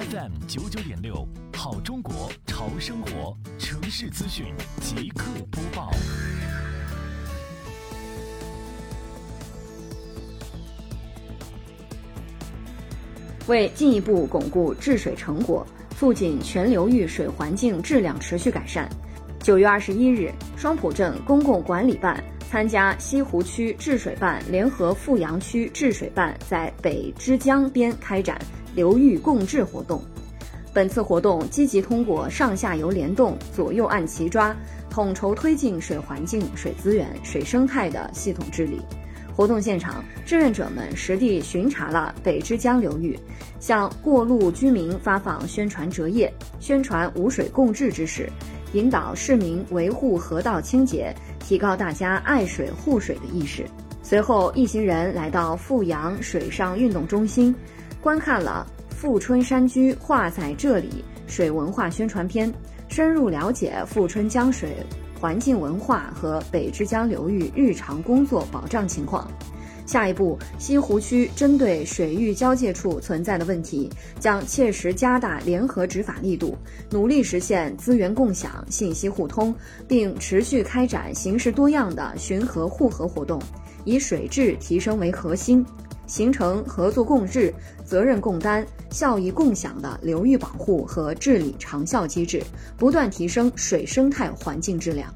FM 九九点六，好中国潮生活城市资讯即刻播报。为进一步巩固治水成果，促进全流域水环境质量持续改善，九月二十一日，双浦镇公共管理办参加西湖区治水办联合富阳区治水办在北之江边开展流域共治活动。本次活动积极通过上下游联动、左右岸齐抓，统筹推进水环境、水资源、水生态的系统治理。活动现场，志愿者们实地巡查了北之江流域，向过路居民发放宣传折页，宣传无水共治之事，引导市民维护河道清洁，提高大家爱水护水的意识。随后，一行人来到富阳水上运动中心，观看了富春山居画在这里水文化宣传片，深入了解富春江水。环境文化和北之江流域日常工作保障情况。下一步，西湖区针对水域交界处存在的问题，将切实加大联合执法力度，努力实现资源共享、信息互通，并持续开展形式多样的巡河护河活动，以水质提升为核心，形成合作共治、责任共担、效益共享的流域保护和治理长效机制，不断提升水生态环境质量。